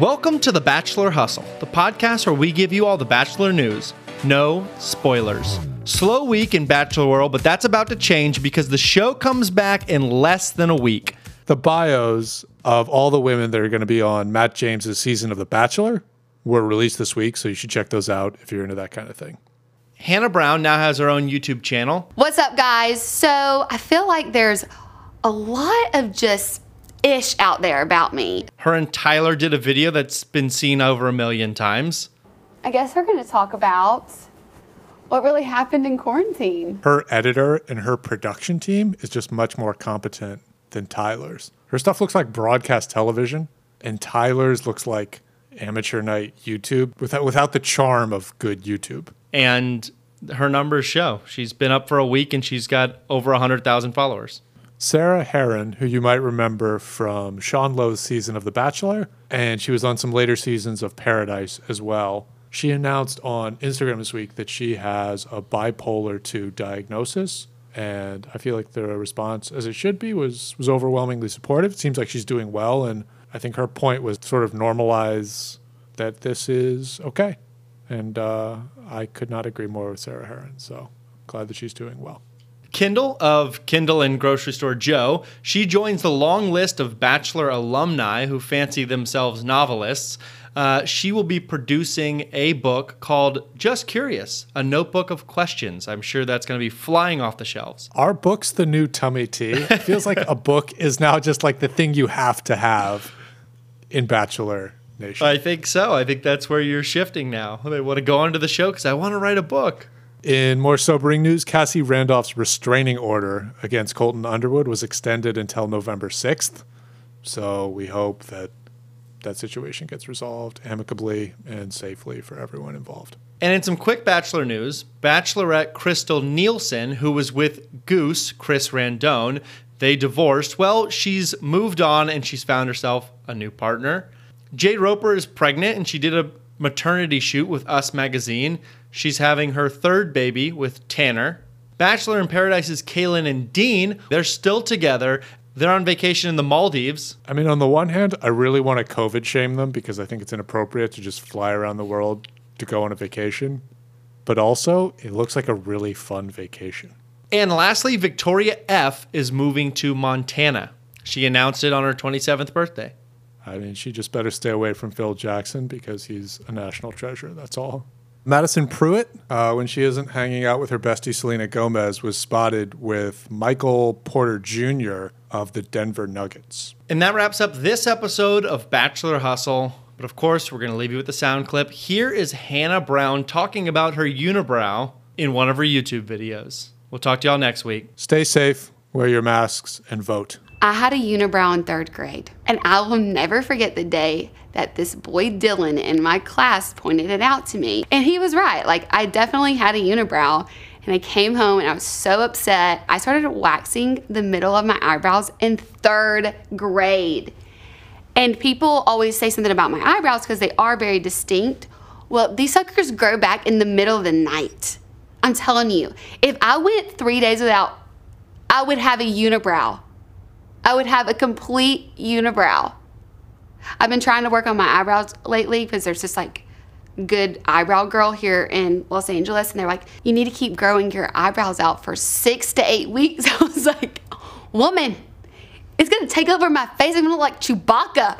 Welcome to The Bachelor Hustle, the podcast where we give you all the Bachelor news. No spoilers. Slow week in Bachelor World, but that's about to change because the show comes back in less than a week. The bios of all the women that are going to be on Matt James's season of The Bachelor were released this week, so you should check those out if you're into that kind of thing. Hannah Brown now has her own YouTube channel. What's up, guys? So I feel like there's a lot of just ish out there about me. Her and Tyler did a video that's been seen over a million times. I guess we're going to talk about what really happened in quarantine. Her editor and her production team is just much more competent than Tyler's. Her stuff looks like broadcast television, and Tyler's looks like amateur night YouTube without without the charm of good YouTube. And her numbers show. She's been up for a week and she's got over 100,000 followers. Sarah Herron, who you might remember from Sean Lowe's season of The Bachelor, and she was on some later seasons of Paradise as well. She announced on Instagram this week that she has a bipolar 2 diagnosis. And I feel like the response, as it should be, was was overwhelmingly supportive. It seems like she's doing well, and I think her point was sort of normalize that this is okay. And uh, I could not agree more with Sarah Herron. So glad that she's doing well. Kendall of Kendall and Grocery Store Joe, she joins the long list of Bachelor alumni who fancy themselves novelists. Uh, she will be producing a book called Just Curious, a notebook of questions. I'm sure that's going to be flying off the shelves. Our books the new tummy tea? It feels like a book is now just like the thing you have to have in Bachelor Nation. I think so. I think that's where you're shifting now. I want to go onto the show because I want to write a book. In more sobering news, Cassie Randolph's restraining order against Colton Underwood was extended until November 6th. So we hope that that situation gets resolved amicably and safely for everyone involved. And in some quick Bachelor news, Bachelorette Krystal Nielson, who was with Goose, Chris Randone, they divorced. Well, she's moved on and she's found herself a new partner. Jade Roper is pregnant and she did a maternity shoot with Us Magazine. She's having her third baby with Tanner. Bachelor in Paradise's Caelynn and Dean, they're still together. They're on vacation in the Maldives. I mean, on the one hand, I really want to COVID shame them because I think it's inappropriate to just fly around the world to go on a vacation. But also, it looks like a really fun vacation. And lastly, Victoria F is moving to Montana. She announced it on her 27th birthday. I mean, she just better stay away from Phil Jackson because he's a national treasure. That's all. Madison Prewett, uh, when she isn't hanging out with her bestie Selena Gomez, was spotted with Michael Porter Jr. of the Denver Nuggets. And that wraps up this episode of Bachelor Hustle. But of course, we're going to leave you with the sound clip. Here is Hannah Brown talking about her unibrow in one of her YouTube videos. We'll talk to y'all next week. Stay safe, wear your masks, and vote. I had a unibrow in third grade, and I will never forget the day that this boy Dylan in my class pointed it out to me. And he was right. Like, I definitely had a unibrow. And I came home and I was so upset. I started waxing the middle of my eyebrows in third grade. And people always say something about my eyebrows because they are very distinct. Well, these suckers grow back in the middle of the night. I'm telling you, if I went three days without, I would have a unibrow. I would have a complete unibrow. I've been trying to work on my eyebrows lately because there's this like good eyebrow girl here in Los Angeles, and they're like, you need to keep growing your eyebrows out for six to eight weeks. I was like, woman, it's gonna take over my face. I'm gonna look like Chewbacca.